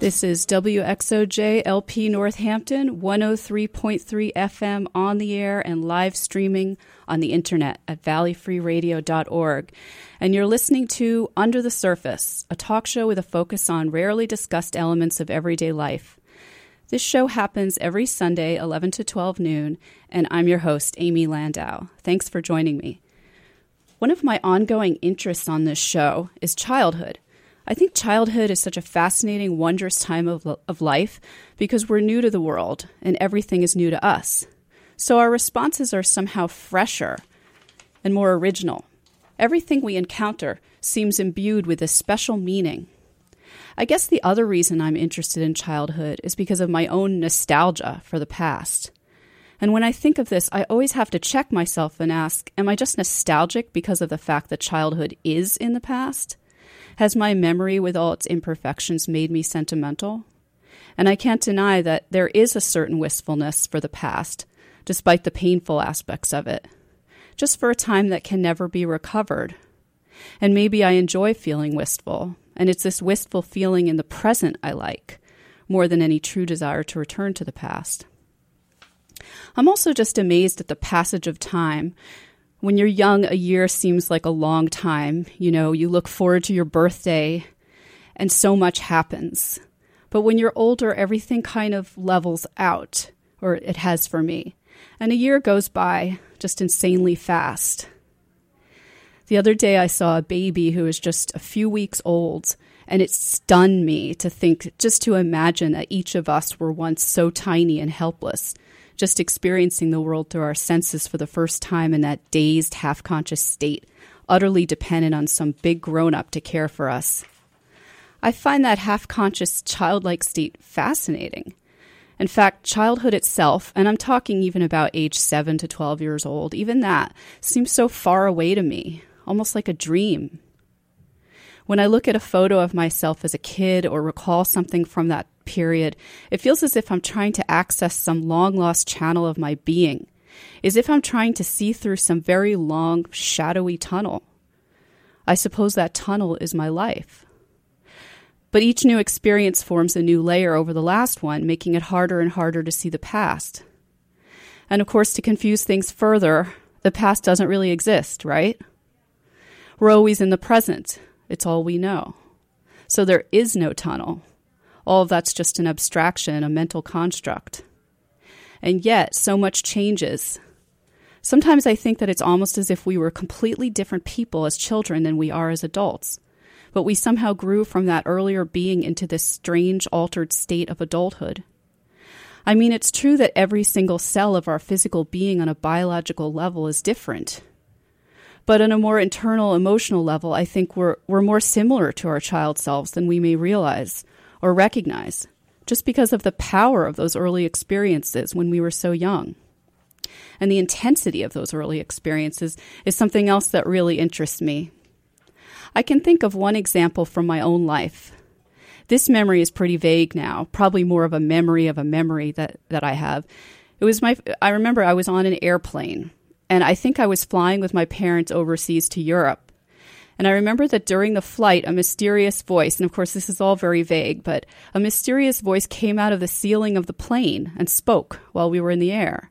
This is WXOJ LP Northampton, 103.3 FM on the air and live streaming on the internet at valleyfreeradio.org. And you're listening to Under the Surface, a talk show with a focus on rarely discussed elements of everyday life. This show happens every Sunday, 11 to 12 noon, and I'm your host, Amy Landau. Thanks for joining me. One of my ongoing interests on this show is childhood. I think childhood is such a fascinating, wondrous time of, of life because we're new to the world and everything is new to us. So our responses are somehow fresher and more original. Everything we encounter seems imbued with a special meaning. I guess the other reason I'm interested in childhood is because of my own nostalgia for the past. And when I think of this, I always have to check myself and ask Am I just nostalgic because of the fact that childhood is in the past? Has my memory, with all its imperfections, made me sentimental? And I can't deny that there is a certain wistfulness for the past, despite the painful aspects of it, just for a time that can never be recovered. And maybe I enjoy feeling wistful, and it's this wistful feeling in the present I like, more than any true desire to return to the past. I'm also just amazed at the passage of time when you're young, a year seems like a long time. You know, you look forward to your birthday and so much happens. But when you're older, everything kind of levels out, or it has for me. And a year goes by just insanely fast. The other day, I saw a baby who was just a few weeks old, and it stunned me to think, just to imagine that each of us were once so tiny and helpless just experiencing the world through our senses for the first time in that dazed, half conscious state, utterly dependent on some big grown up to care for us. I find that half conscious, childlike state fascinating. In fact, childhood itself, and I'm talking even about age 7 to 12 years old, even that seems so far away to me, almost like a dream. When I look at a photo of myself as a kid or recall something from that period, it feels as if I'm trying to access some long lost channel of my being, as if I'm trying to see through some very long, shadowy tunnel. I suppose that tunnel is my life. But each new experience forms a new layer over the last one, making it harder and harder to see the past. And of course, to confuse things further, the past doesn't really exist, right? We're always in the present, it's all we know. So there is no tunnel. All of that's just an abstraction, a mental construct. And yet, so much changes. Sometimes I think that it's almost as if we were completely different people as children than we are as adults. But we somehow grew from that earlier being into this strange, altered state of adulthood. I mean, it's true that every single cell of our physical being on a biological level is different. But on a more internal emotional level, I think we're, we're more similar to our child selves than we may realize or recognize, just because of the power of those early experiences when we were so young. And the intensity of those early experiences is something else that really interests me. I can think of one example from my own life. This memory is pretty vague now, probably more of a memory of a memory that, that I have. It was my I remember I was on an airplane and I think I was flying with my parents overseas to Europe. And I remember that during the flight, a mysterious voice, and of course, this is all very vague, but a mysterious voice came out of the ceiling of the plane and spoke while we were in the air.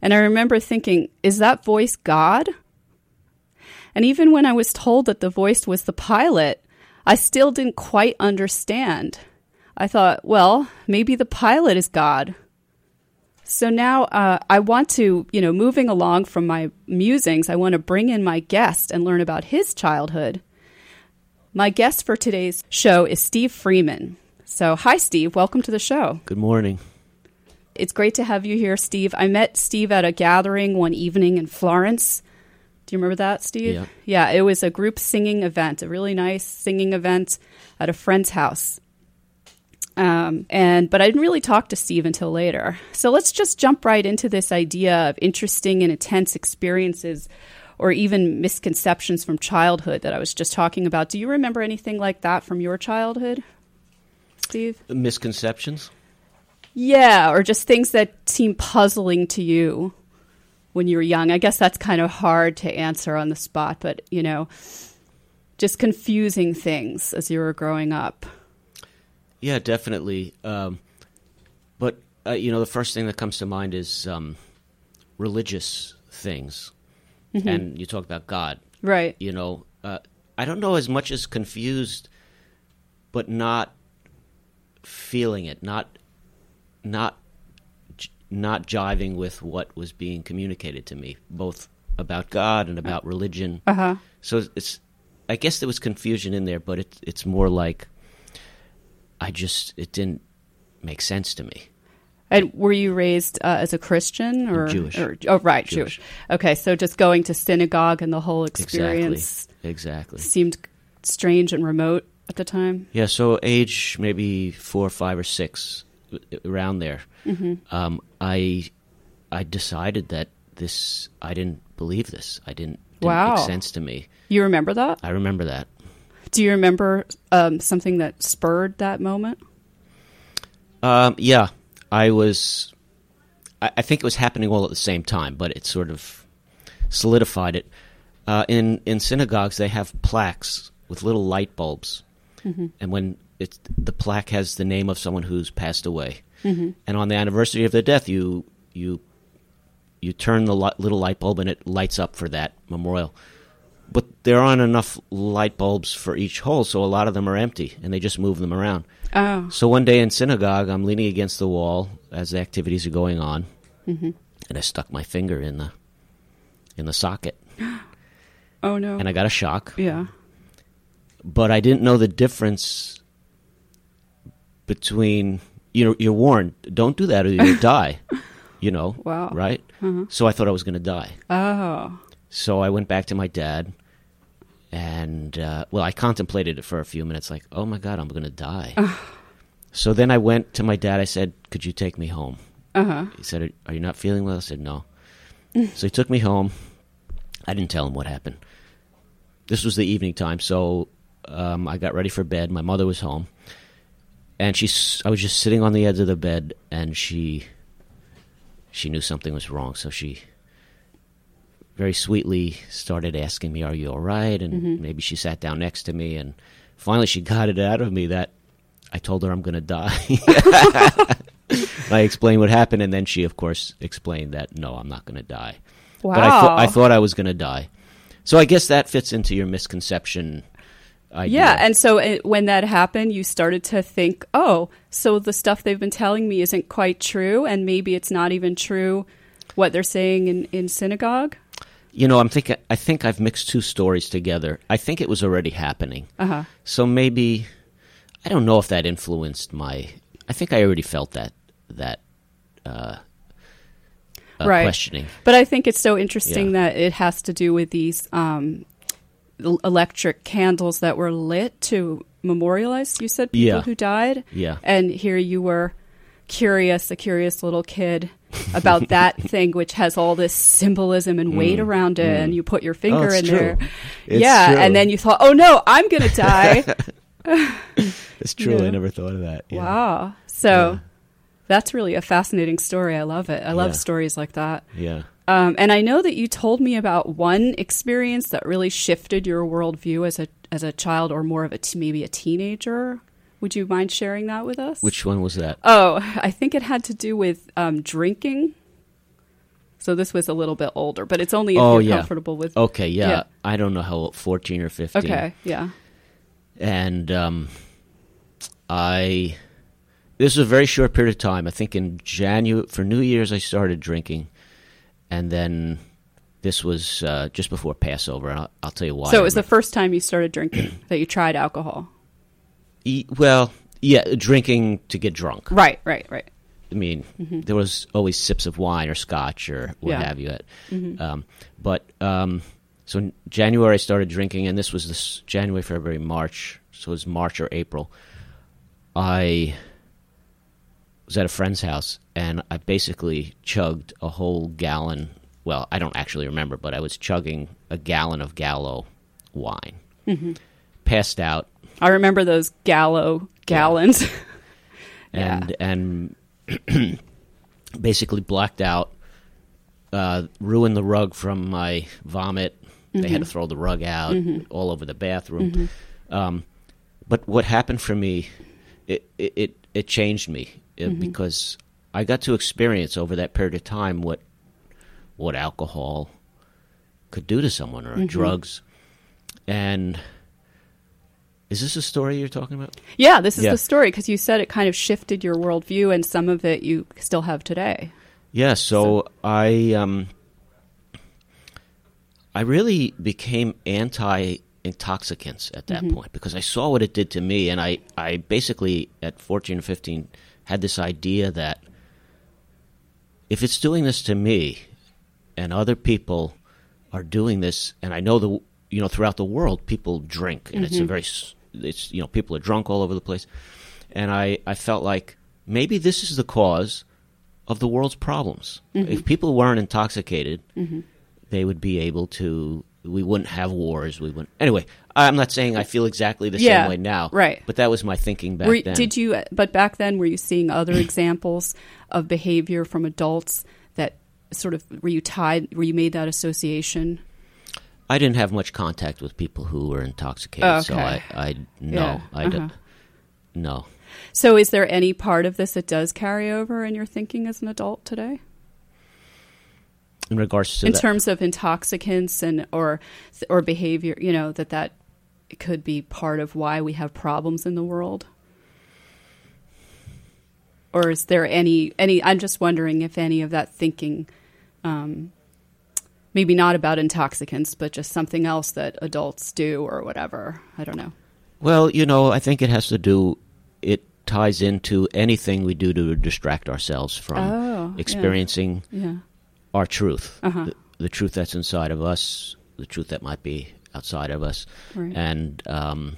And I remember thinking, is that voice God? And even when I was told that the voice was the pilot, I still didn't quite understand. I thought, well, maybe the pilot is God. So now uh, I want to, you know, moving along from my musings, I want to bring in my guest and learn about his childhood. My guest for today's show is Steve Freeman. So, hi, Steve. Welcome to the show. Good morning. It's great to have you here, Steve. I met Steve at a gathering one evening in Florence. Do you remember that, Steve? Yeah. Yeah, it was a group singing event, a really nice singing event at a friend's house. Um, and but I didn't really talk to Steve until later. So let's just jump right into this idea of interesting and intense experiences or even misconceptions from childhood that I was just talking about. Do you remember anything like that from your childhood, Steve? Misconceptions? Yeah, or just things that seem puzzling to you when you were young. I guess that's kind of hard to answer on the spot, but you know, just confusing things as you were growing up. Yeah, definitely. Um, but uh, you know, the first thing that comes to mind is um, religious things, and you talk about God. Right. You know, uh, I don't know as much as confused, but not feeling it, not not not jiving with what was being communicated to me, both about God and about religion. Uh huh. So it's, I guess there was confusion in there, but it, it's more like I just it didn't make sense to me. And were you raised uh, as a Christian or Jewish. Or, oh, right, Jewish. Jewish. Okay, so just going to synagogue and the whole experience Exactly. Exactly. seemed strange and remote at the time. Yeah. So age maybe four, or five, or six, around there. Mm-hmm. Um, I I decided that this I didn't believe this. I didn't. didn't Wow. Make sense to me. You remember that? I remember that. Do you remember um, something that spurred that moment? Um, yeah, I was. I, I think it was happening all at the same time, but it sort of solidified it. Uh, in in synagogues, they have plaques with little light bulbs, and when it's the plaque has the name of someone who's passed away, and on the anniversary of their death, you you you turn the li- little light bulb and it lights up for that memorial. But there aren't enough light bulbs for each hole, so a lot of them are empty, and they just move them around. Oh, So one day in synagogue, I'm leaning against the wall as the activities are going on, mm-hmm. and I stuck my finger in the in the socket, oh no. and I got a shock. yeah. But I didn't know the difference between you know you're warned don't do that or you'll die. You know, Wow. right? Uh-huh. So I thought I was going to die. Oh. So I went back to my dad, and uh, well, I contemplated it for a few minutes, like, oh my god, I'm going to die. so then I went to my dad. I said, "Could you take me home?" Uh huh. He said, "Are you not feeling well?" I said, "No." so he took me home. I didn't tell him what happened. This was the evening time, so um, I got ready for bed. My mother was home, and she. I was just sitting on the edge of the bed, and she. She knew something was wrong, so she very sweetly started asking me, "Are you all right?" And mm-hmm. maybe she sat down next to me, and finally she got it out of me that I told her I'm going to die. I explained what happened, and then she, of course, explained that no, I'm not going to die. Wow. But I, thought I thought I was going to die. So I guess that fits into your misconception. Idea. Yeah, and so it, when that happened, you started to think, oh, so the stuff they've been telling me isn't quite true, and maybe it's not even true what they're saying in, in synagogue. You know, I'm thinking. I think I've mixed two stories together. I think it was already happening. Uh huh. So maybe I don't know if that influenced my. I think I already felt that that uh, uh, Right. questioning. But I think it's so interesting Yeah. that it has to do with these um, electric candles that were lit to memorialize. You said people Yeah. who died. Yeah. And here you were curious, a curious little kid about that thing which has all this symbolism and weight around it and you put your finger Mm, it's in there. It's yeah, true. and then you thought, "Oh no, I'm going to die." It's true. Yeah. I never thought of that. Yeah. wow. So that's really a fascinating story. I love it. I love Yeah. stories like that. Yeah. Um, and I know that you told me about one experience that really shifted your worldview as a as a child, or more of a t- maybe a teenager. Would you mind sharing that with us? Which one was that? Oh, I think it had to do with um, drinking. So this was a little bit older, but it's only if Oh, you're yeah. comfortable with. Okay, yeah. Yeah. I don't know how old, 14 or 15. Okay, yeah. And um, I. This was a very short period of time. I think in January, for New Year's, I started drinking. And then this was uh, just before Passover. and I'll, I'll tell you why. So it was the first time you started drinking that you tried alcohol. E- well, yeah, drinking to get drunk. Right, right, right. I mean, there was always sips of wine or scotch or what Yeah. have you. Um, but um, so in January I started drinking, and this was this January, February, March. So it was March or April. I was at a friend's house, and I basically chugged a whole gallon. Well, I don't actually remember, but I was chugging a gallon of Gallo wine. Passed out, I remember those gallo gallons. Yeah. and and basically blacked out, uh, ruined the rug from my vomit. They Mm-hmm. had to throw the rug out all over the bathroom. Um, but what happened for me it it it, it changed me uh, Mm-hmm. because I got to experience over that period of time what what alcohol could do to someone or Mm-hmm. drugs. And is this a story you're talking about? Yeah, this is Yeah. the story because you said it kind of shifted your worldview, and some of it you still have today. Yeah, so, I um I really became anti intoxicants at that point because I saw what it did to me and I, I basically at 14 or 15 had this idea that if it's doing this to me and other people are doing this and I know the you know throughout the world people drink and it's a very s- it's you know people are drunk all over the place and I I felt like maybe this is the cause of the world's problems. Mm-hmm. If people weren't intoxicated, mm-hmm. they would be able to. We wouldn't have wars. We wouldn't. Anyway, I'm not saying I feel exactly the Yeah, same way now. right. But that was my thinking back Were- then. Did you? But back then, were you seeing other examples of behavior from adults that sort of were you tied? Were you made that association? I didn't have much contact with people who were intoxicated, Oh, so okay. I, I no, Yeah, I uh-huh. no. So, is there any part of this that does carry over in your thinking as an adult today, In regards to in that, terms of intoxicants and or or behavior? You know that that could be part of why we have problems in the world. Or is there any any? I'm just wondering if any of that thinking, um, maybe not about intoxicants, but just something else that adults do or whatever. I don't know. well, you know, I think it has to do. It ties into anything we do to distract ourselves from Oh, experiencing Yeah. our truth, Uh-huh. the, the truth that's inside of us, the truth that might be outside of us, Right. and um,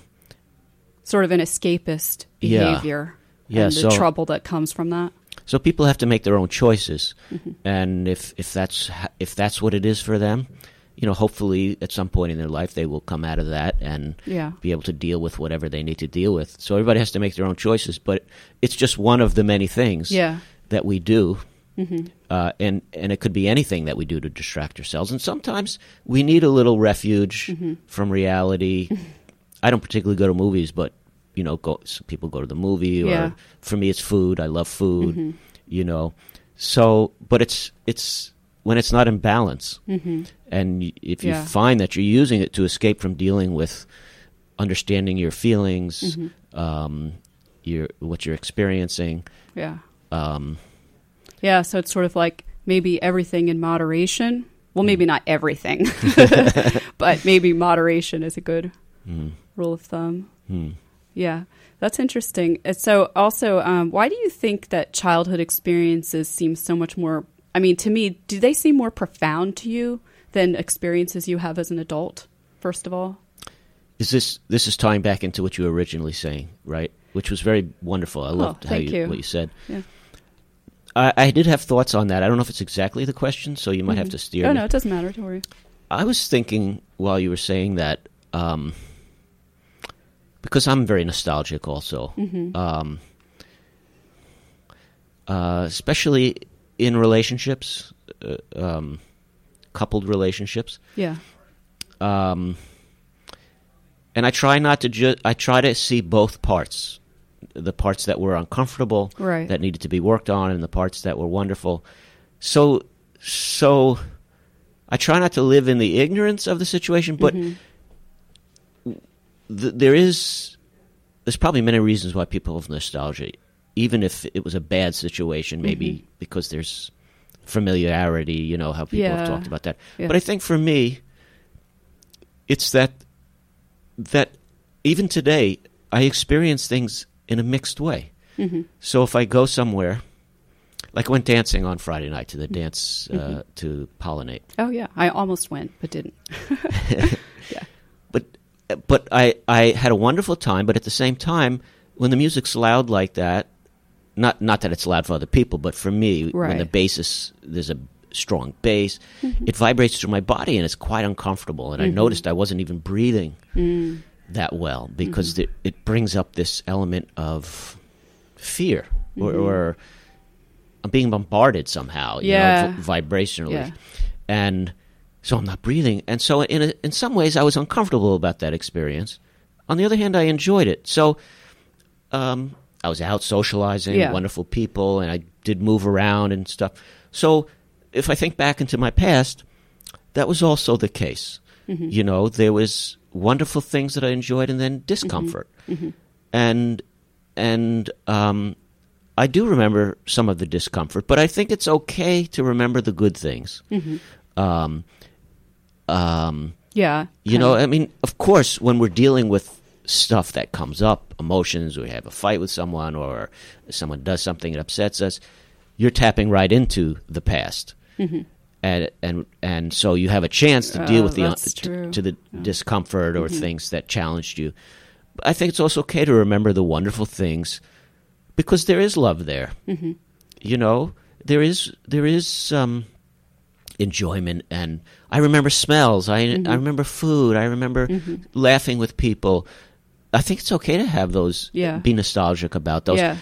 sort of an escapist Yeah. behavior Yeah, and the so- trouble that comes from that. So people have to make their own choices, Mm-hmm. and if if that's if that's what it is for them, you know, hopefully at some point in their life they will come out of that and Yeah. be able to deal with whatever they need to deal with. So everybody has to make their own choices, but it's just one of the many things Yeah. Mm-hmm. that we do. Uh, and and it could be anything that we do to distract ourselves. And sometimes we need a little refuge Mm-hmm. from reality. I don't particularly go to movies, but you know, go, some people go to the movie. Or Yeah. Mm-hmm. for me, it's food. I love food. You know, so but it's it's when it's not in balance, and if you Mm-hmm. Yeah. find that you're using it to escape from dealing with understanding your feelings, Mm-hmm. um, your what you're experiencing. Yeah. Um, Yeah. So it's sort of like maybe everything in moderation. Well, maybe not everything, but maybe moderation is a good rule of thumb. hmm. Yeah, that's interesting. So, also, um, why do you think that childhood experiences seem so much more? I mean, to me, do they seem more profound to you than experiences you have as an adult? First of all, Is this this is tying back into what you were originally saying, right? Which was very wonderful. I loved how Oh, thank you, you. what you said. Yeah. I, I did have thoughts on that. I don't know if it's exactly the question, so you might have to steer. oh me. no, it doesn't matter. Don't worry. I was thinking while you were saying that, um, because I'm very nostalgic also, Mm-hmm. um, uh, especially in relationships, uh, um, coupled relationships. Yeah, Um, and I try not to just, I try to see both parts. The parts that were uncomfortable, Right. that needed to be worked on, and the parts that were wonderful. So, so I try not to live in the ignorance of the situation, but Mm-hmm. Th- there is there's probably many reasons why people have nostalgia, even if it was a bad situation, maybe Mm-hmm. because there's familiarity. You know how people have talked about that. Yeah. But I think for me, it's that that even today I experience things in a mixed way. Mm-hmm. So if I go somewhere, like I went dancing on Friday night to the dance uh, to pollinate, Oh yeah, I almost went but didn't. but I I had a wonderful time. But at the same time, when the music's loud like that, not not that it's loud for other people, but for me, when the Mm-hmm. bass is there's a strong bass, it vibrates through my body and it's quite uncomfortable. And I noticed I wasn't even breathing Mm. that well because it, it brings up this element of fear or, Mm-hmm. or I'm being bombarded somehow, you Yeah. know, v- vibrationally, Yeah. and so I'm not breathing. And so, in a, in some ways, I was uncomfortable about that experience. On the other hand, I enjoyed it. So, um, I was out socializing, Yeah. wonderful people, and I did move around and stuff. So if I think back into my past, that was also the case. You know, there was wonderful things that I enjoyed, and then discomfort, and and um, I do remember some of the discomfort, but I think it's okay to remember the good things. Um, um, Yeah. you know, I mean, of course, when we're dealing with stuff that comes up, emotions, we have a fight with someone, or someone does something that upsets us, you're tapping right into the past, and and and so you have a chance to deal Oh, with the to, true. to the discomfort or things that challenged you. But I think it's also okay to remember the wonderful things because there is love there. You know, there is there is um, enjoyment, and I remember smells. I Mm-hmm. I remember food. I remember laughing with people. I think it's okay to have those. Yeah. Be nostalgic about those Yeah.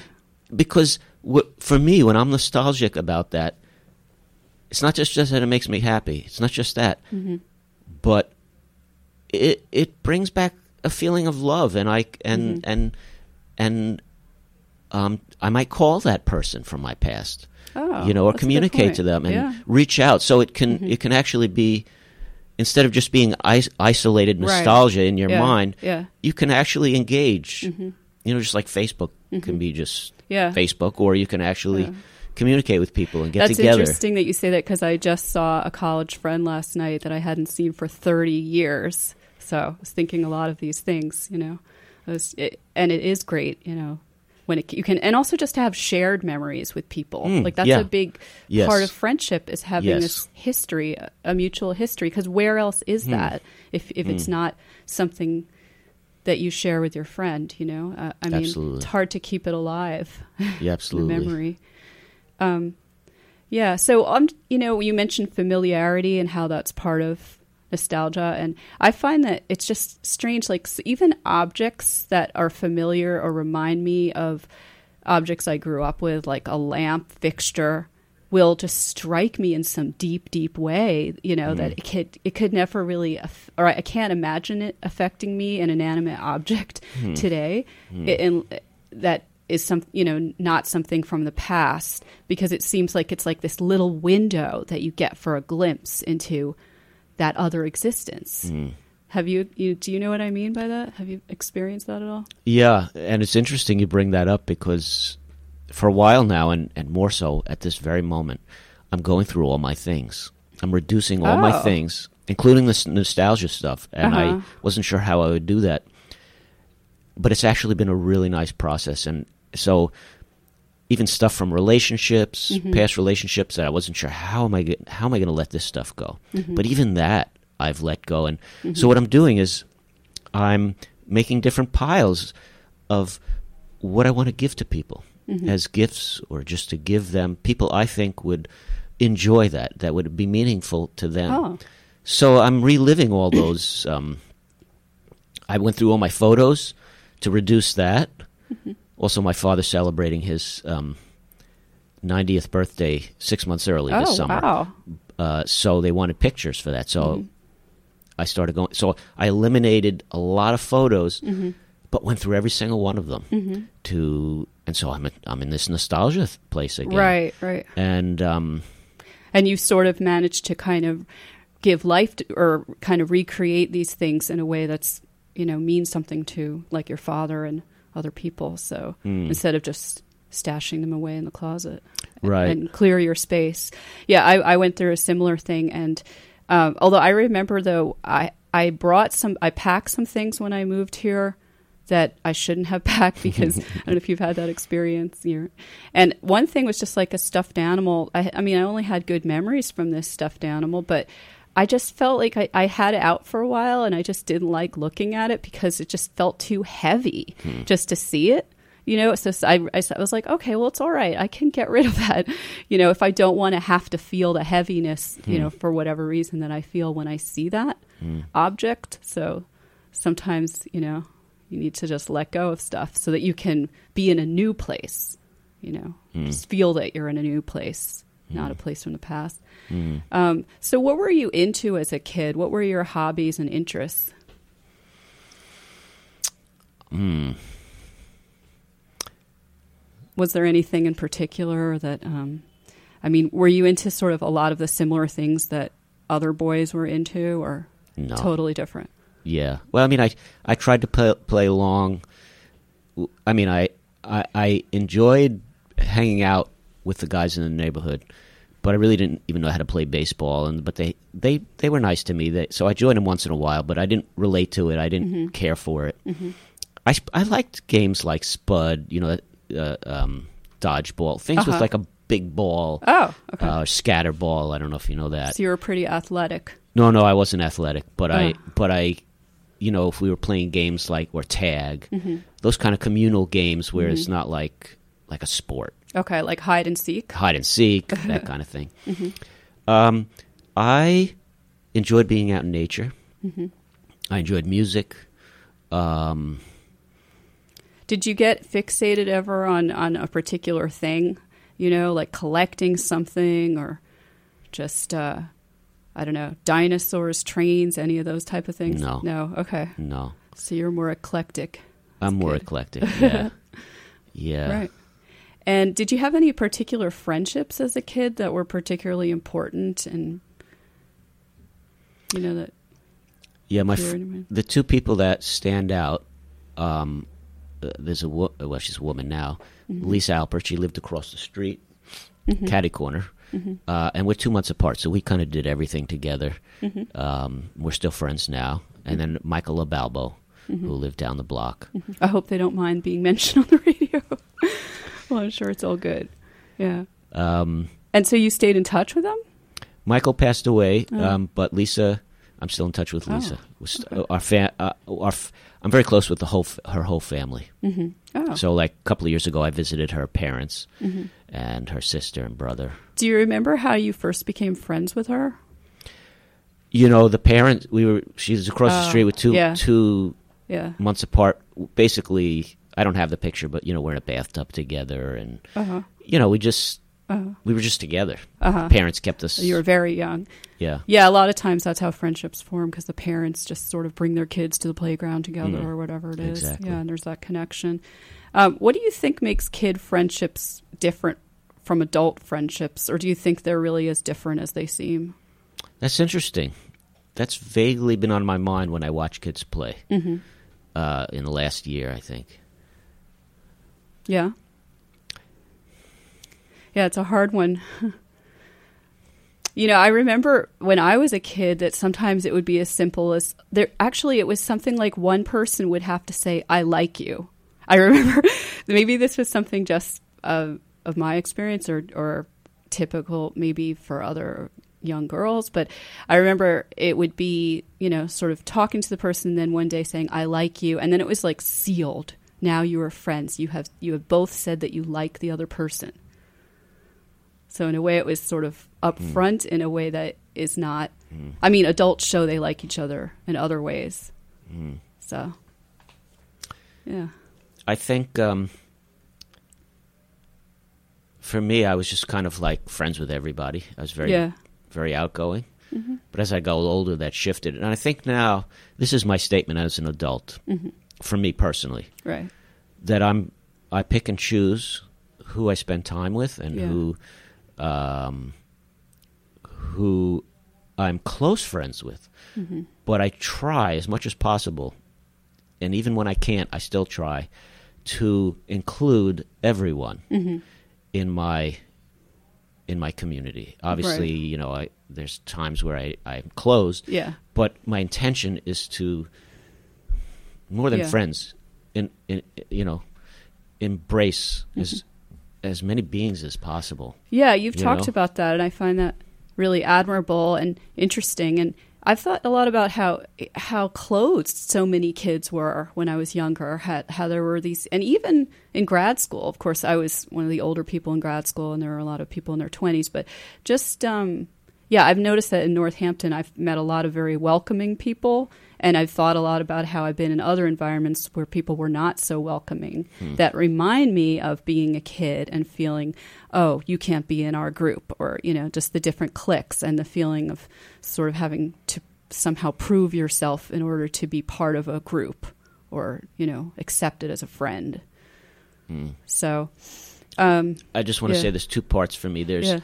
because w- for me, when I'm nostalgic about that, it's not just, just that it makes me happy. It's not just that, Mm-hmm. but it it brings back a feeling of love, and I and Mm-hmm. and and um, I might call that person from my past, Oh, you know, or that's communicate to them and Yeah. Mm-hmm. reach out, so it can it can actually be. Instead of just being is- isolated Right. nostalgia in your Yeah. mind, Yeah. you can actually engage. Mm-hmm. You know, just like Facebook can be just Yeah. Facebook, or you can actually communicate with people and get That's together. interesting that you say that because I just saw a college friend last night that I hadn't seen for 30 years. So I was thinking a lot of these things, you know. It was, it, and it is great, you know, when it, you can, and also just to have shared memories with people. Mm, like that's yeah. a big Yes. part of friendship is having Yes. this history, a, mutual history. Because where else is Hmm. that if if it's not something that you share with your friend? You know, uh, I mean, Absolutely. it's hard to keep it alive Yeah, the absolutely. memory. Um, yeah. So, um, you know, you mentioned familiarity and how that's part of nostalgia, and I find that it's just strange. Like even objects that are familiar or remind me of objects I grew up with, like a lamp fixture, will just strike me in some deep, deep way. You know that mm-hmm. it could it could never really, aff- or I can't imagine it affecting me, an inanimate object mm-hmm. today, mm-hmm. It- and uh, that is some you know not something from the past because it seems like it's like this little window that you get for a glimpse into that other existence. Have you, you do you know what I mean by that? Have you experienced that at all? Yeah, and it's interesting you bring that up because for a while now, and, and more so at this very moment, I'm going through all my things. I'm reducing all my Oh. things, including this nostalgia stuff, and Uh-huh. I wasn't sure how I would do that. But it's actually been a really nice process, and so even stuff from relationships, Mm-hmm. past relationships that I wasn't sure how am I get, how am I going to let this stuff go. Mm-hmm. But even that I've let go, and so what I'm doing is I'm making different piles of what I want to give to people Mm-hmm. as gifts, or just to give them people I think would enjoy that, that would be meaningful to them. Oh. So I'm reliving all those. Um, I went through all my photos to reduce that. Mm-hmm. Also, my father celebrating his um, 90th birthday six months early Oh this summer. wow! Uh, so they wanted pictures for that. So Mm-hmm. I started going. So I eliminated a lot of photos, Mm-hmm. but went through every single one of them to. And so I'm I'm in this nostalgia place again. Right, right. And um, And you sort of managed to kind of give life to, or kind of recreate these things in a way that's you know means something to like your father and other people. So Hmm. instead of just stashing them away in the closet, Right. and clear your space. Yeah, I, I went through a similar thing, and um, although I remember though, I I brought some, I packed some things when I moved here that I shouldn't have packed because I don't know if you've had that experience. You're, and one thing was just like a stuffed animal. I, I mean, I only had good memories from this stuffed animal, but I just felt like I, I had it out for a while and I just didn't like looking at it because it just felt too heavy hmm. just to see it. You know, so I, I was like, okay, well, it's all right. I can get rid of that. You know, if I don't want to have to feel the heaviness, you hmm. know, for whatever reason that I feel when I see that hmm. object. So sometimes, you know, you need to just let go of stuff so that you can be in a new place, you know, just feel that you're in a new place, not a place from the past. Um, so, what were you into as a kid? What were your hobbies and interests? was there anything in particular that, um, I mean, were you into sort of a lot of the similar things that other boys were into, or No. totally different? Yeah. Well, I mean, I I tried to play, play along. I mean, I, I I enjoyed hanging out with the guys in the neighborhood, but I really didn't even know how to play baseball. And but they they they were nice to me. They, so I joined them once in a while, but I didn't relate to it. I didn't care for it. I sp- I liked games like Spud. You know, uh, um, dodgeball things with Uh-huh. like a big ball. Oh, okay. Uh, scatter ball. I don't know if you know that. so you were pretty athletic. No, no, I wasn't athletic, but I, Oh. but I, you know, if we were playing games like or tag, Mm-hmm. those kind of communal games where it's not like like a sport, Okay, like hide and seek. hide and seek, that kind of thing. Mm-hmm. Um, I enjoyed being out in nature. Mm-hmm. I enjoyed music. Um, Did you get fixated ever on on a particular thing? You know, like collecting something or just uh I don't know, dinosaurs, trains, any of those type of things? No. No. Okay. no, So you're more eclectic. I'm more good. eclectic. Yeah, yeah. Right. And did you have any particular friendships as a kid that were particularly important and you know that Yeah, my Clear fr- in your mind. the two people that stand out. Um, uh, there's a wo- well, she's a woman now, Mm-hmm. Lisa Alpert. She lived across the street, catty corner, uh, and we're two months apart, so we kind of did everything together. Mm-hmm. Um, we're still friends now. And then Michael LaBalbo, Mm-hmm. who lived down the block. I hope they don't mind being mentioned on the radio. well, I'm sure it's all good. Yeah. Um, And so you stayed in touch with them? Michael passed away, Oh. um, but Lisa, I'm still in touch with Oh, Lisa. Was- uh, Our fa- uh, our f- I'm very close with the whole f- her whole family. Mm-hmm. Oh. So, like a couple of years ago, I visited her parents Mm-hmm. and her sister and brother. Do you remember how you first became friends with her? You know, the parents. We were. She's across the Oh, street with two yeah. two Yeah. months apart. Basically, I don't have the picture, but you know, we're in a bathtub together, and Uh huh. you know, we just Uh we were just together. huh. Parents kept us. You were very young. yeah, Yeah, a lot of times that's how friendships form because the parents just sort of bring their kids to the playground together Mm. or whatever it is. Exactly. Yeah, and there's that connection. Um, what do you think makes kid friendships different from adult friendships, or do you think they're really as different as they seem? that's interesting. That's vaguely been on my mind when I watch kids play. Mm-hmm. Uh, in the last year, I think. Yeah. Yeah, it's a hard one. you know, I remember when I was a kid that sometimes it would be as simple as there actually it was something like one person would have to say I like you. I remember maybe this was something just uh, of my experience or or typical maybe for other young girls, but I remember it would be, you know, sort of talking to the person and then one day saying I like you and then it was like sealed. Now you are friends. You have you have both said that you like the other person. So in a way, it was sort of hmm. upfront. In a way that is not. Hmm. I mean, adults show they like each other in other ways. Hmm. So, yeah, I think um, for me, I was just kind of like friends with everybody. I was very, yeah, very outgoing. Mm-hmm. But as I got older, that shifted, and I think now this is my statement as an adult, mm-hmm. For me personally, right, that I'm I pick and choose who I spend time with and Yeah. who um, who I'm close friends with. But I try as much as possible, and even when I can't, I still try to include everyone in my in my community. Obviously, Right. you know, I there's times where I I'm closed, yeah, but my intention is to more than Yeah. friends in, in you know embrace as as many beings as possible yeah. You've You talked know? about that, and I find that really admirable and interesting. And I've thought a lot about how how closed so many kids were when I was younger. How, how there were these, and even in grad school. Of course, I was one of the older people in grad school, and there were a lot of people in their twenties. But just um, yeah, I've noticed that in Northampton, I've met a lot of very welcoming people, and I've thought a lot about how I've been in other environments where people were not so welcoming that remind me of being a kid and feeling, oh, you can't be in our group, or, you know, just the different cliques and the feeling of sort of having to somehow prove yourself in order to be part of a group or, you know, accepted as a friend. So, Um, I just want to Yeah. say there's two parts for me. There's yeah.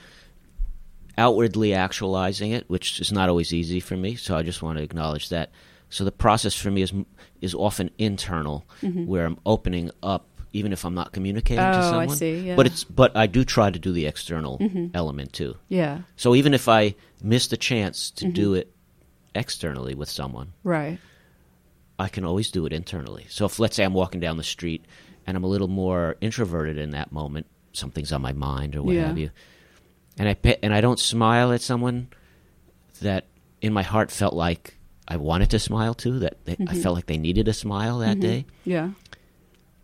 Outwardly actualizing it, which is not always easy for me. So I just want to acknowledge that. So the process for me is is often internal, where I'm opening up, even if I'm not communicating to Mm-hmm. Oh, I someone. see, yeah. But it's but I do try to do the external element too. Yeah. So even if I miss the chance to do Mm-hmm. it externally with someone, Right. I can always do it internally. So if let's say I'm walking down the street and I'm a little more introverted in that moment, something's on my mind or what Yeah. have you, and I and I don't smile at someone that in my heart felt like I wanted to smile to, that they, Mm-hmm. I felt like they needed a smile that day, Yeah.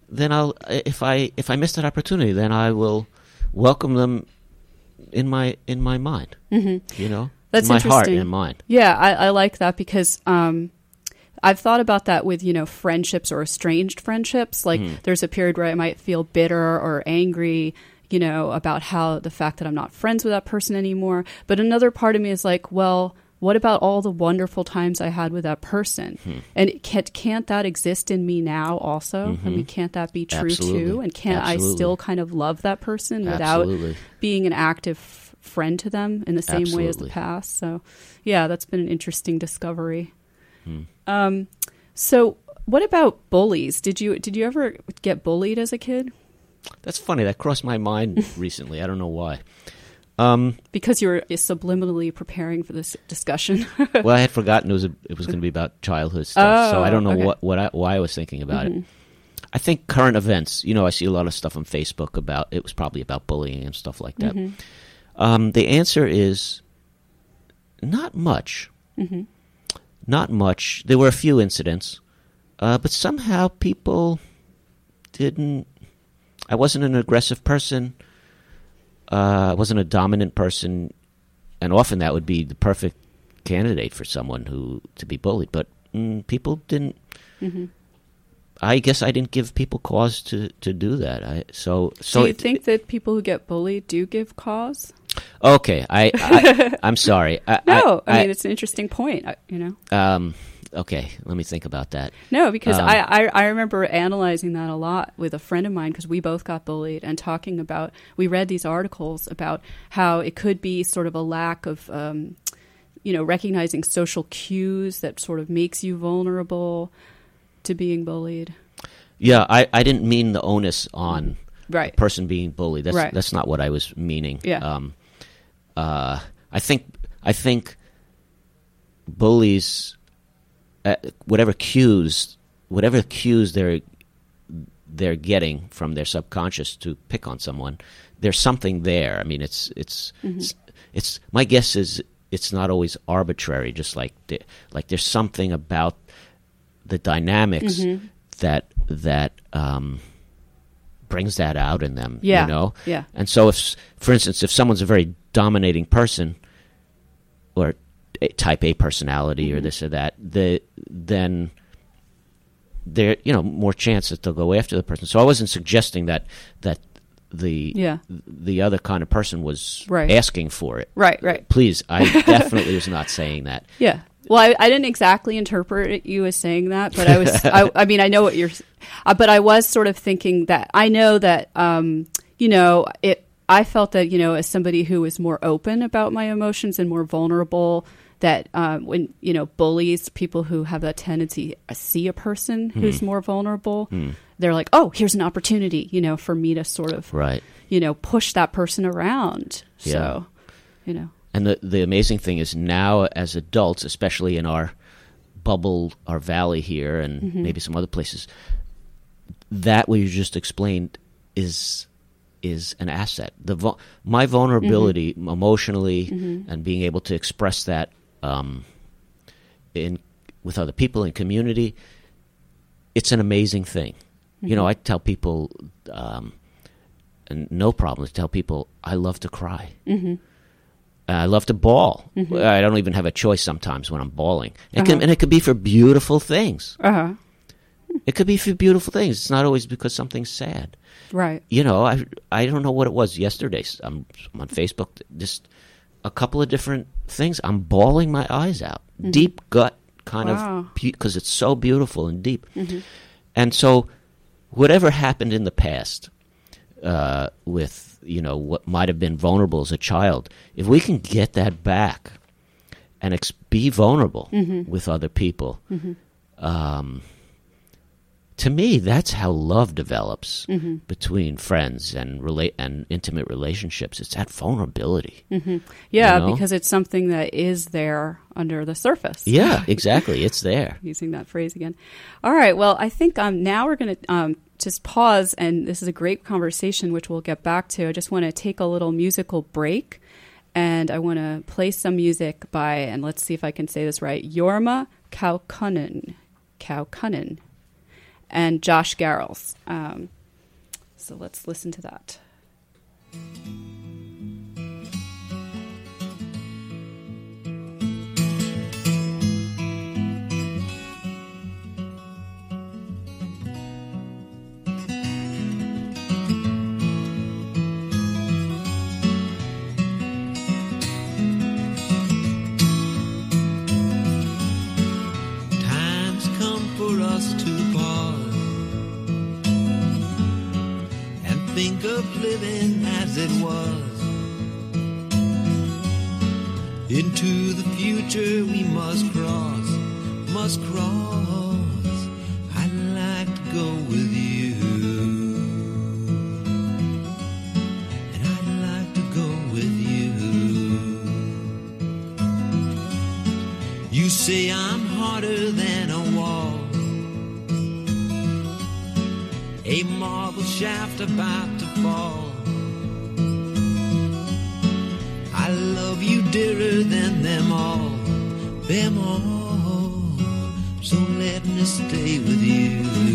then I'll if I if I miss that opportunity, then I will welcome them in my in my mind. Mm-hmm. You know, That's in my heart and mind. Yeah, I, I like that because um, I've thought about that with you know friendships or estranged friendships. Like Hmm. there's a period where I might feel bitter or angry, you know, about how the fact that I'm not friends with that person anymore. But another part of me is like, well, what about all the wonderful times I had with that person? Hmm. And can't can't that exist in me now also? I mean, can't that be true too? Mm-hmm. And can't I still kind of love that person without Absolutely. being an active f- friend to them in the same way as the past. So, yeah, that's been an interesting discovery. Hmm. Um, so, what about bullies? Did you did you ever get bullied as a kid That's funny. That crossed my mind recently. I don't know why. Um, because you were subliminally preparing for this discussion? well, I had forgotten it was a, it was going to be about childhood stuff, so I don't know Oh, okay. Mm-hmm. what what I, why I was thinking about it. I think current events. You know, I see a lot of stuff on Facebook about it was probably about bullying and stuff like that. Mm-hmm. Um, the answer is not much. Mm-hmm. Not much. There were a few incidents, uh, but somehow people didn't. I wasn't an aggressive person. Uh, I wasn't a dominant person, and often that would be the perfect candidate for someone who to be bullied. But mm, people didn't. Mm-hmm. I guess I didn't give people cause to, to do that. I so so do you it- think that people who get bullied do give cause? okay. I, I I'm sorry. I, No, I, I, mean it's an interesting point. You know, um. Okay, let me think about that. no, because Um, I, I I remember analyzing that a lot with a friend of mine because we both got bullied and talking about we read these articles about how it could be sort of a lack of um, you know recognizing social cues that sort of makes you vulnerable to being bullied. Yeah, I, I didn't mean the onus on Right. person being bullied. That's Right. that's not what I was meaning. Yeah. Um, uh, I think I think bullies, uh, whatever cues, whatever cues they're they're getting from their subconscious to pick on someone, there's something there. I mean, it's it's it's, it's my guess is it's not always arbitrary. Just like the, like there's something about the dynamics Mm-hmm. that that um, brings that out in them. Yeah. You know. Yeah. And so, if, for instance, if someone's a very dominating person, or type A personality, Mm-hmm. or this or that, the then there, you know, more chance that they'll go after the person. So I wasn't suggesting that that the Yeah. the other kind of person was Right. asking for it. Right. Right. Please, I definitely was not saying that. Yeah. Well, I, I didn't exactly interpret you as saying that, but I was. I, I mean, I know what you're, uh, but I was sort of thinking that I know that, um, you know, it. I felt that you know, as somebody who is more open about my emotions and more vulnerable, that um, when you know bullies, people who have that tendency uh, see a person who's more vulnerable, they're like, oh, here's an opportunity, you know, for me to sort of, Right. you know, push that person around. Yeah. So, you know, And the the amazing thing is now as adults, especially in our bubble, our valley here, and Mm-hmm. maybe some other places, that what you just explained is is an asset. The my vulnerability Mm-hmm. emotionally and being able to express that um, in with other people in community, it's an amazing thing. You know, I tell people, um, and no problem to tell people, I love to cry. Uh, I love to bawl. I don't even have a choice sometimes when I'm bawling. It Uh-huh. and it could be for beautiful things. uh huh, It could be for beautiful things. It's not always because something's sad. right, You know, I I don't know what it was yesterday. I'm, I'm on Facebook. Just a couple of different things. I'm bawling my eyes out, deep gut kind Wow. of, because it's so beautiful and deep. And so, whatever happened in the past, uh, with you know what might have been vulnerable as a child. If we can get that back and ex- be vulnerable Mm-hmm. with other people, um, to me, that's how love develops Mm-hmm. between friends and relate and intimate relationships. It's that vulnerability. Yeah, You know? because it's something that is there under the surface. Yeah, exactly. It's there. using that phrase again. All right. Well, I think um, now we're going to um, just pause, and this is a great conversation, which we'll get back to. I just want to take a little musical break, and I want to play some music by, and let's see if I can say this right, Jorma Kaukonen, Kaukonen, and Josh Garrels. Um, so let's listen to that. Us to think of living as it was. Into the future we must cross, must cross. I'd like to go with you. And I'd like to go with you. You say I'm harder than A marble shaft about to fall. I love you dearer than them all, them all. So let me stay with you.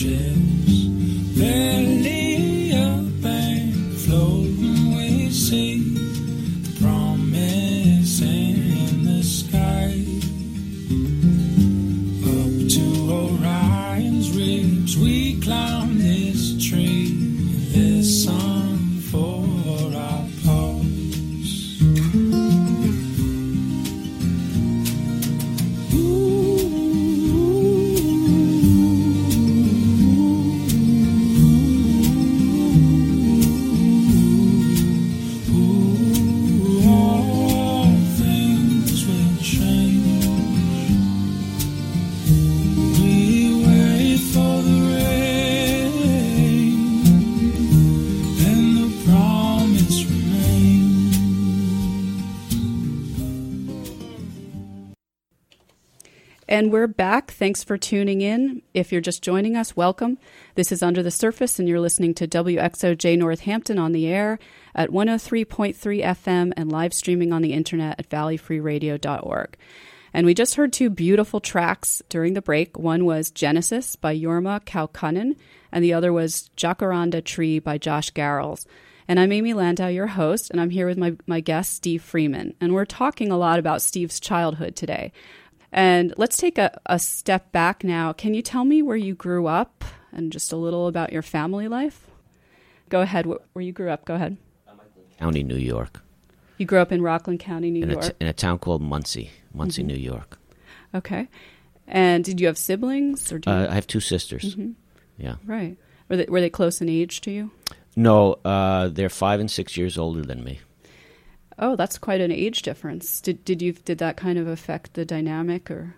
Angels. And we're back. Thanks for tuning in. If you're just joining us, welcome. This is Under the Surface, and you're listening to WXOJ Northampton on the air at 103.3 FM and live streaming on the internet at valleyfreeradio.org. And we just heard two beautiful tracks during the break. One was Genesis by Jorma Kaukonen, and the other was Jacaranda Tree by Josh Garrels. And I'm Amy Landau, your host, and I'm here with my, my guest, Steve Freeman. And we're talking a lot about Steve's childhood today. And let's take a, a step back now. Can you tell me where you grew up and just a little about your family life? Go ahead. Where you grew up, go ahead. County, New York, You grew up in Rockland County, New in a, York. t- in a town called Monsey, Monsey, Mm-hmm. New York. okay. And did you have siblings? or you, Uh, I have two sisters. Mm-hmm. Yeah. Right. Were they, were they close in age to you? No, uh, they're five and six years older than me. Oh, that's quite an age difference. Did did you did that kind of affect the dynamic, or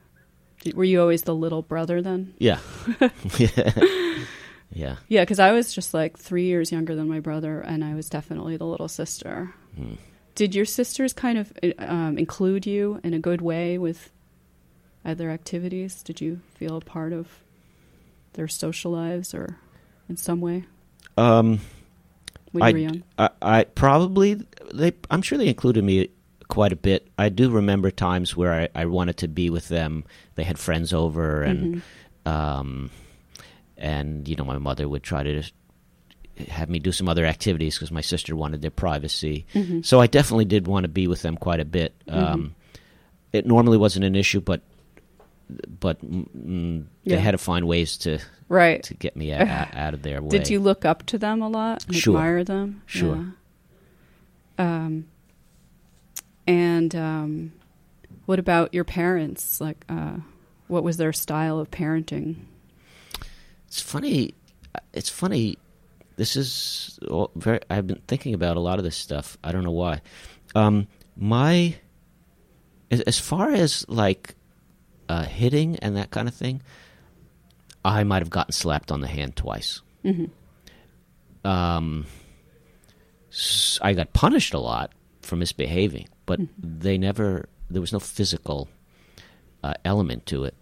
did, were you always the little brother then? Yeah. yeah. Yeah. Because I was just like three years younger than my brother, and I was definitely the little sister. Hmm. Did your sisters kind of um, include you in a good way with other activities? Did you feel a part of their social lives, or in some way Um, when I, you were young? I, I probably they. I'm sure they included me quite a bit. I do remember times where I, I wanted to be with them. They had friends over, and Mm-hmm. um, and you know, my mother would try to have me do some other activities because my sister wanted their privacy. Mm-hmm. So I definitely did want to be with them quite a bit. Um, it normally wasn't an issue, but but mm, they had to find ways to Right. to get me a, a- out of their way. Did you look up to them a lot? Sure. Admire them? Sure. Yeah. Um, and um, what about your parents? Like, uh, what was their style of parenting? It's funny. It's funny. This is all very. I've been thinking about a lot of this stuff. I don't know why. Um, my as, as far as like uh, hitting and that kind of thing, I might have gotten slapped on the hand twice. Mm-hmm. um, I got punished a lot for misbehaving, but they never. There was no physical uh, element to it.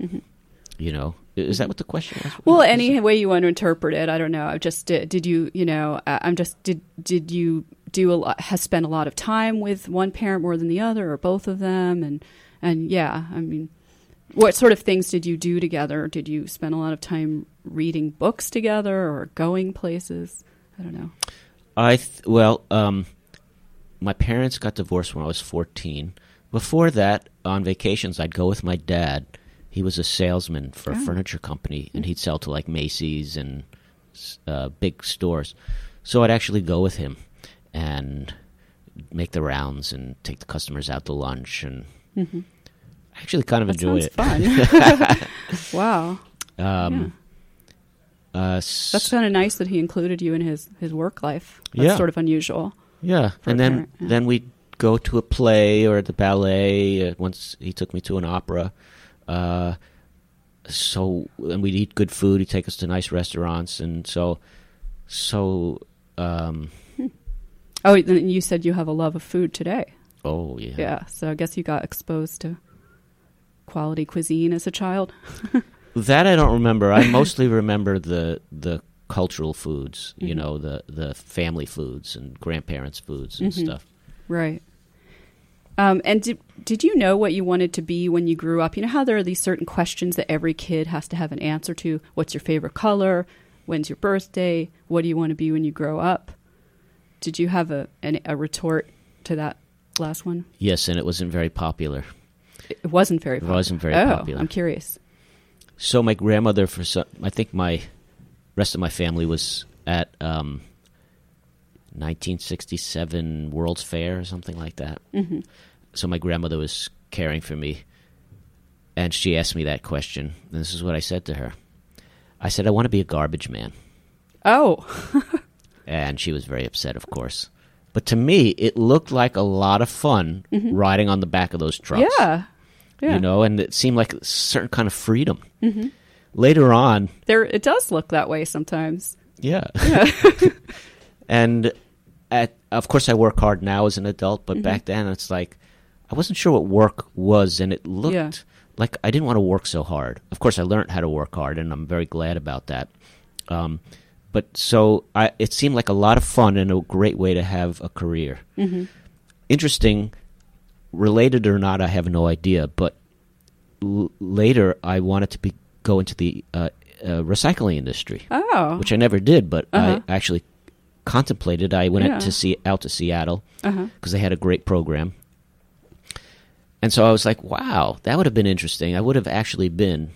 You know, is that what the question was? Well, any way you want to interpret it, I don't know. I just did. Did you, you know? I- I'm just did. Did you do a lot? Has spent a lot of time with one parent more than the other, or both of them? And and yeah, I mean, what sort of things did you do together? Did you spend a lot of time reading books together or going places? I don't know. I th- well, um, my parents got divorced when I was fourteen. Before that, on vacations, I'd go with my dad. He was a salesman for a Oh. furniture company, and he'd sell to like Macy's and uh, big stores. So I'd actually go with him and make the rounds and take the customers out to lunch, and I actually kind of. That enjoy it. fun. wow, Um, uh, s- that's kind of nice that he included you in his his work life. That's Yeah. sort of unusual. Yeah, and then parent, yeah. then we'd go to a play or the ballet. Uh, once he took me to an opera. Uh, so and we'd eat good food. He'd take us to nice restaurants, and so so. Um, Oh, then you said you have a love of food today. oh yeah. Yeah, so I guess you got exposed to quality cuisine as a child. That I don't remember. I mostly remember the the cultural foods. You Mm-hmm. know, the the family foods and grandparents' foods and Mhm. stuff. Right. Um, and did did you know what you wanted to be when you grew up? You know how there are these certain questions that every kid has to have an answer to. What's your favorite color? When's your birthday? What do you want to be when you grow up? Did you have a an, a retort to that last one? Yes, and it wasn't very popular. It wasn't very. It Popular. wasn't very oh, popular. I'm curious. So my grandmother, for some, I think my rest of my family was at um, 1967 World's Fair or something like that. hmm So my grandmother was caring for me, and she asked me that question. And this is what I said to her. I said, "I want to be a garbage man," Oh, and she was very upset, of course. But to me, it looked like a lot of fun riding on the back of those trucks. Mm-hmm. yeah, yeah. you know, and it seemed like a certain kind of freedom. Later on, there it does look that way sometimes. Yeah. and at of course I work hard now as an adult, but back then it's like I wasn't sure what work was and it looked Yeah. like I didn't want to work so hard. Of course I learned how to work hard and I'm very glad about that. Um, but so I it seemed like a lot of fun and a great way to have a career. hmm Interesting related or not I have no idea, but l- later I wanted to be go into the uh, uh, recycling industry Oh, which I never did, but Uh-huh. I actually contemplated. I went Yeah. out to see out to Seattle uh-huh. because they had a great program, and so I was like, "Wow, that would have been interesting." I would have actually been,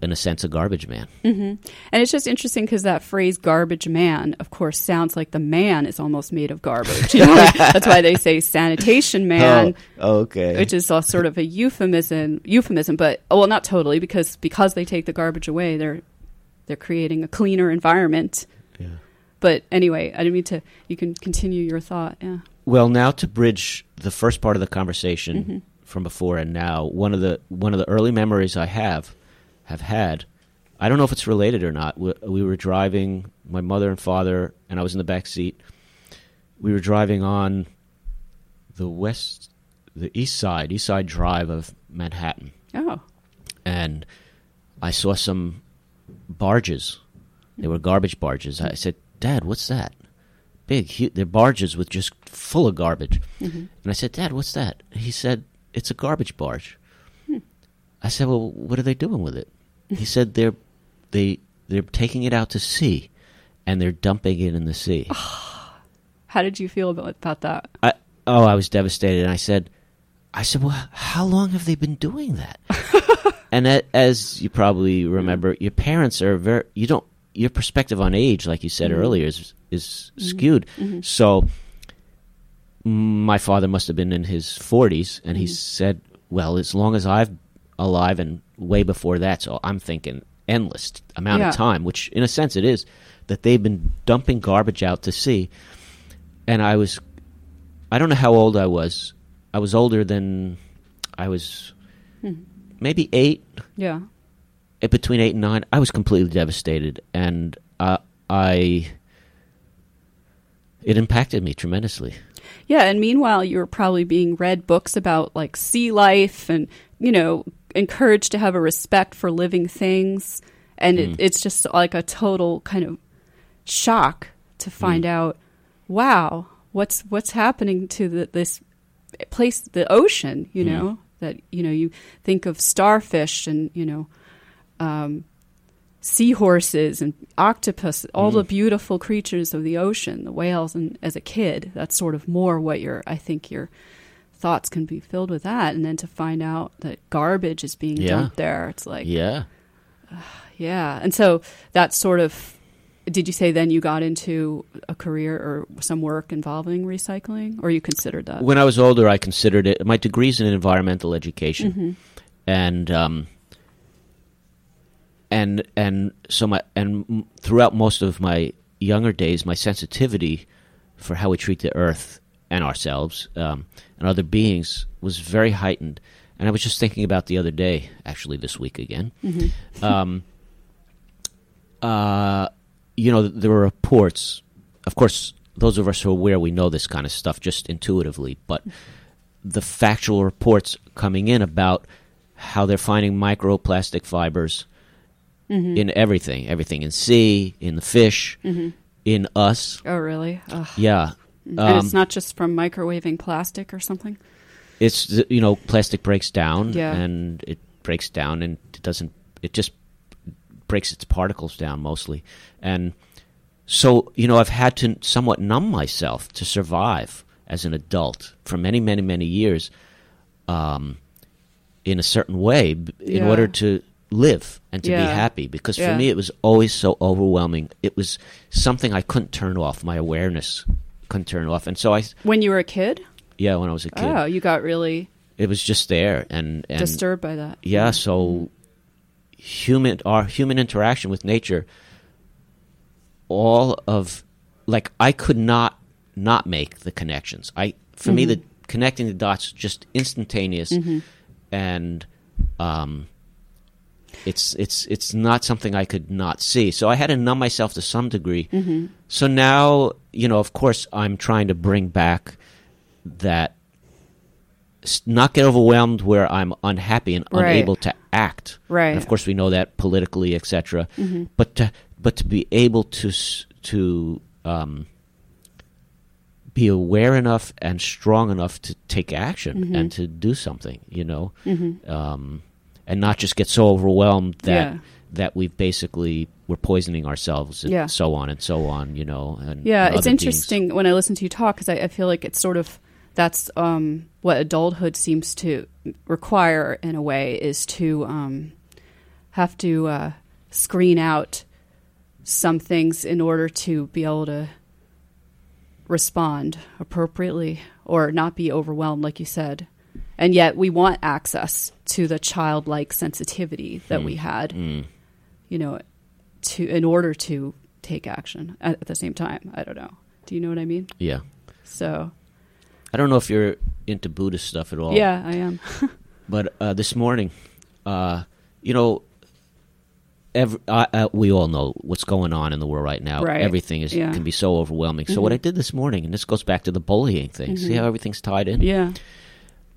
in a sense, a garbage man. And it's just interesting because that phrase "garbage man," of course, sounds like the man is almost made of garbage. You know, that's why they say "sanitation man," oh, okay. which is a sort of a euphemism. Euphemism, but oh, well, not totally because because they take the garbage away, they're they're creating a cleaner environment. Yeah. But anyway, I didn't mean to. You can continue your thought. Yeah. Well, now to bridge the first part of the conversation Mm-hmm. from before and now, one of the one of the early memories I have have had, I don't know if it's related or not. We, we were driving, my mother and father, and I was in the back seat. We were driving on the west, the east side, east side drive of Manhattan, Oh. and I saw some barges. They were garbage barges. I said, "Dad, what's that?" Big, hu they're barges with just full of garbage. Mm-hmm. And I said, "Dad, what's that?" He said, "It's a garbage barge." Hmm. I said, "Well, what are they doing with it?" He said, "They're they they're taking it out to sea, and they're dumping it in the sea." How did you feel about about that? I, oh, I was devastated. And I said, I said, well, how long have they been doing that? and as you probably remember, your parents are very, you don't, your perspective on age, like you said mm-hmm. earlier, is, is mm-hmm. skewed. Mm-hmm. So my father must have been in his 40s, and he said, well, as long as I've alive and way before that, so I'm thinking endless amount Yeah. of time, which in a sense it is, that they've been dumping garbage out to sea. And I was, I don't know how old I was. I was older than, I was maybe eight, Yeah. eh, between eight and nine. I was completely devastated. And uh, I, it impacted me tremendously. Yeah, and meanwhile, you were probably being read books about like sea life and, you know, encouraged to have a respect for living things. And it, mm. it's just like a total kind of shock to find mm. out, wow, what's what's happening to the, this place, the ocean, you mm. know, that, you know, you think of starfish and, you know, um, seahorses and octopus, all the beautiful creatures of the ocean, the whales. And as a kid, that's sort of more what you're, I think your thoughts can be filled with that. And then to find out that garbage is being Yeah. dumped there, it's like, Yeah. yeah. And so that sort of, did you say then you got into a career or some work involving recycling, or you considered that? When I was older, I considered it. My degree's in environmental education, Mm-hmm. and um, and and so my and m- throughout most of my younger days, my sensitivity for how we treat the earth and ourselves um, and other beings was very heightened. And I was just thinking about the other day, actually this week again. Um, uh, you know, there were reports. Of course, those of us who are aware, we know this kind of stuff just intuitively. But the factual reports coming in about how they're finding microplastic fibers in everything, everything in sea, in the fish, in us. oh, really? Ugh. Yeah. And Um, it's not just from microwaving plastic or something? it's you know plastic breaks down Yeah. and it breaks down and it doesn't it just breaks its particles down mostly and so you know i've had to somewhat numb myself to survive as an adult for many many many years um, in a certain way in Yeah. order to live and to be happy because for Yeah. me it was always so overwhelming it was something i couldn't turn off my awareness couldn't turn off. And so i When you were a kid? yeah when i was a kid. Oh, you got really it was just there and, and disturbed by that. yeah so human our human interaction with nature all of like i could not not make the connections. I for me the connecting the dots just instantaneous and um it's it's it's not something i could not see so i had to numb myself to some degree so now you know of course i'm trying to bring back that not get overwhelmed where I'm unhappy and Right. unable to act. Right. And of course, we know that politically, etc. But to but to be able to to um, be aware enough and strong enough to take action and to do something, you know, um, and not just get so overwhelmed that Yeah. that we've basically we're poisoning ourselves and Yeah. so on and so on, you know. And Yeah, it's interesting when I listen to you talk because I, I feel like it's sort of that's um, what adulthood seems to require in a way is to um, have to uh, screen out some things in order to be able to respond appropriately or not be overwhelmed, like you said. And yet, we want access to the childlike sensitivity that we had, you know, to in order to take action at, at the same time. I don't know. Do you know what I mean? Yeah. So, I don't know if you're into Buddhist stuff at all. yeah, I am. But uh, this morning, uh, you know, every, uh, uh, we all know what's going on in the world right now. Right. Everything is Yeah. Mm-hmm. can be so overwhelming. So what I did this morning, and this goes back to the bullying thing. See how everything's tied in. yeah.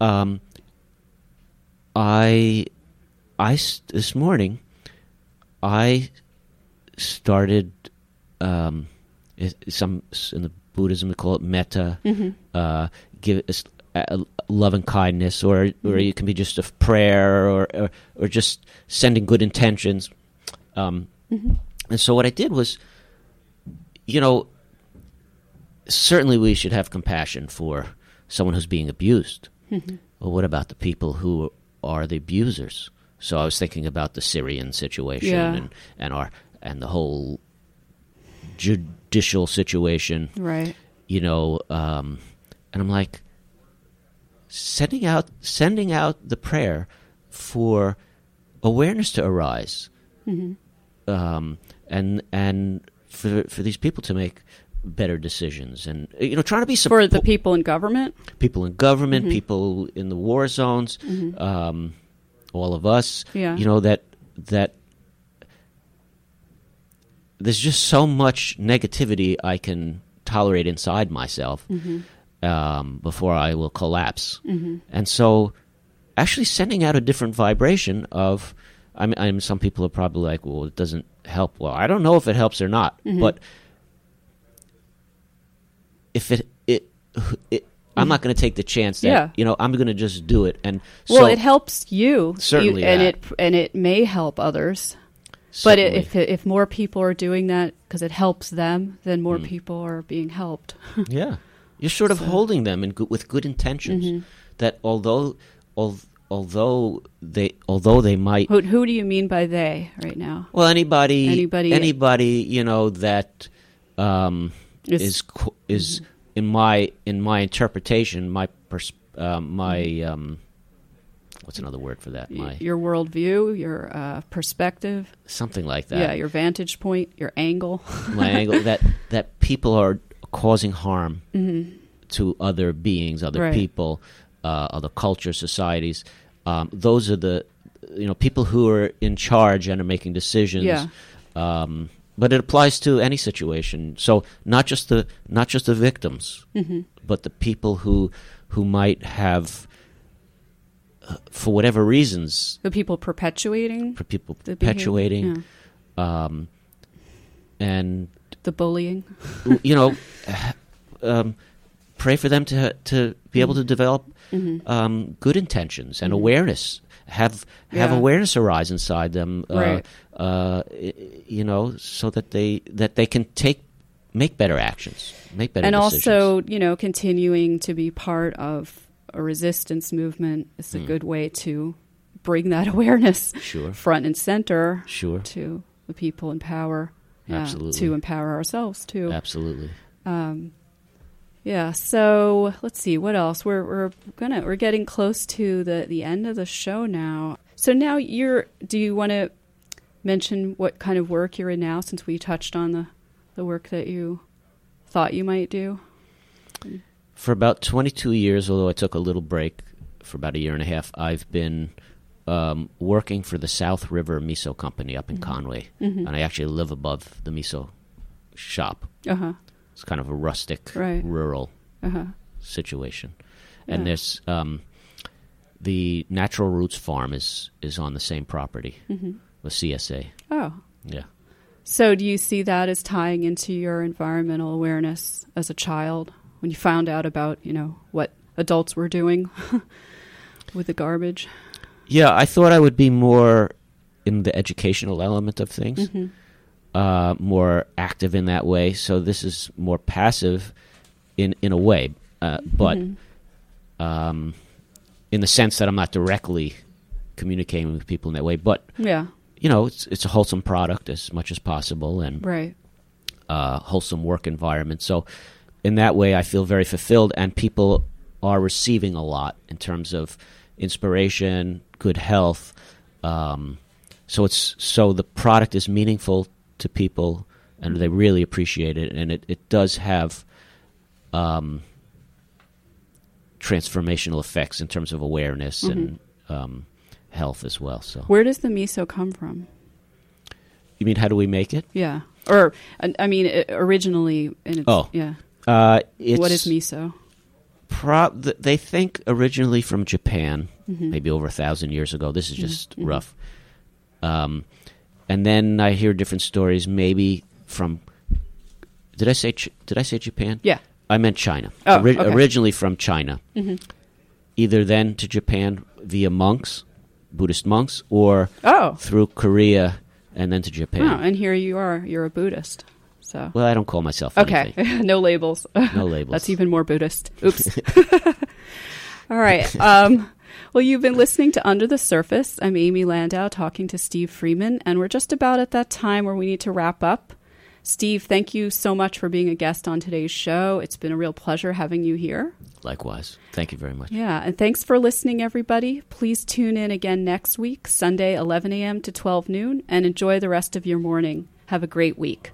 Um, I, I this morning, I started um, some in the Buddhism they call it metta, uh, give uh, love and kindness, or or it can be just a prayer, or or, or just sending good intentions. Um, And so what I did was, you know, certainly we should have compassion for someone who's being abused. Well, what about the people who are the abusers? So I was thinking about the Syrian situation Yeah. and, and our and the whole judicial situation, Right. you know, um, and I'm like sending out sending out the prayer for awareness to arise, um, and and for for these people to make better decisions and you know trying to be For the people in government? people in government, people in the war zones, um, all of us. Yeah. You know that that there's just so much negativity I can tolerate inside myself um, before I will collapse. Mm-hmm. And so, actually, sending out a different vibration of, I mean, I mean, some people are probably like, well, it doesn't help. Well, I don't know if it helps or not, Mm-hmm. but if it, it, it I'm not going to take the chance that Yeah. you know I'm going to just do it and Well, it helps you, Certainly you- and that. it and it may help others. But certainly. it, if if more people are doing that because it helps them, then more Mm. people are being helped. Yeah, you're sort of So- holding them in good, with good intentions. Mm-hmm. That although, al- although they, although they might, Who, who do you mean by they right now? well, anybody, Anybody- anybody, you know that um, Is- is is in my in my interpretation, my pers- um, my um, what's another word for that? My Your worldview, your uh, perspective, something like that. yeah, your vantage point, your angle. my angle that that people are causing harm to other beings, other Mm-hmm. Right. people, uh, other cultures, societies. Um, those are the you know people who are in charge and are making decisions. Yeah. Um, but it applies to any situation. So not just the not just the victims, Mm-hmm. but the people who who might have, uh, for whatever reasons, The people perpetuating for people the perpetuating yeah. um, and the bullying. you know, um, pray for them to to be able to develop Mm-hmm. um, good intentions and awareness. Have have Yeah. awareness arise inside them, uh, Right. uh, you know, so that they that they can take make better actions, make better and decisions. also, you know, continuing to be part of a resistance movement is a Hmm. good way to bring that awareness Sure. front and center sure, to the people in power. Yeah, Absolutely. To empower ourselves too. absolutely. Um, yeah. So let's see what else. We're we're gonna we're getting close to the the end of the show now. So now you're. Do you want to mention what kind of work you're in now? Since we touched on the the work that you thought you might do. For about 22 years, although I took a little break for about a year and a half, I've been um, working for the South River Miso Company up in Conway, Mm-hmm. and I actually live above the miso shop. Uh huh. It's kind of a rustic, Right. rural Uh huh. situation, Yeah. and there's um, the Natural Roots Farm is is on the same property Mm-hmm. with CSA. Oh. Yeah. So do you see that as tying into your environmental awareness as a child when you found out about you know what adults were doing with the garbage? Yeah, I thought I would be more in the educational element of things, Mm-hmm. Uh, more active in that way. So this is more passive in in a way, uh, but Mm-hmm. um, in the sense that I'm not directly communicating with people in that way. But Yeah. you know, it's it's a wholesome product as much as possible, and Right. uh, wholesome work environment. So, in that way, I feel very fulfilled, and people are receiving a lot in terms of inspiration, good health. Um, so it's so the product is meaningful to people, and they really appreciate it, and it, it does have um, transformational effects in terms of awareness and um, health as well. So, Where does the miso come from? you mean how do we make it? Yeah. Or I mean, it, originally, Oh. yeah. Uh, it's, what is miso? Pro- they think originally from Japan, Mm-hmm. maybe over a thousand years ago. This is just rough. Um, and then I hear different stories. Maybe from did I say did I say Japan? Yeah. I meant China. Oh, Ori- okay. Originally from China. Mm-hmm. Either then to Japan via monks, Buddhist monks, or Oh. through Korea and then to Japan. Oh, and here you are. You're a Buddhist. So Well, I don't call myself okay, no labels. No labels. That's even more Buddhist. Oops. All right. Um, well, you've been listening to Under the Surface. I'm Amy Landau talking to Steve Freeman, and we're just about at that time where we need to wrap up. Steve, thank you so much for being a guest on today's show. It's been a real pleasure having you here. Likewise. Thank you very much. Yeah, and thanks for listening, everybody. Please tune in again next week, Sunday, 11 a.m. to 12 noon, and enjoy the rest of your morning. Have a great week.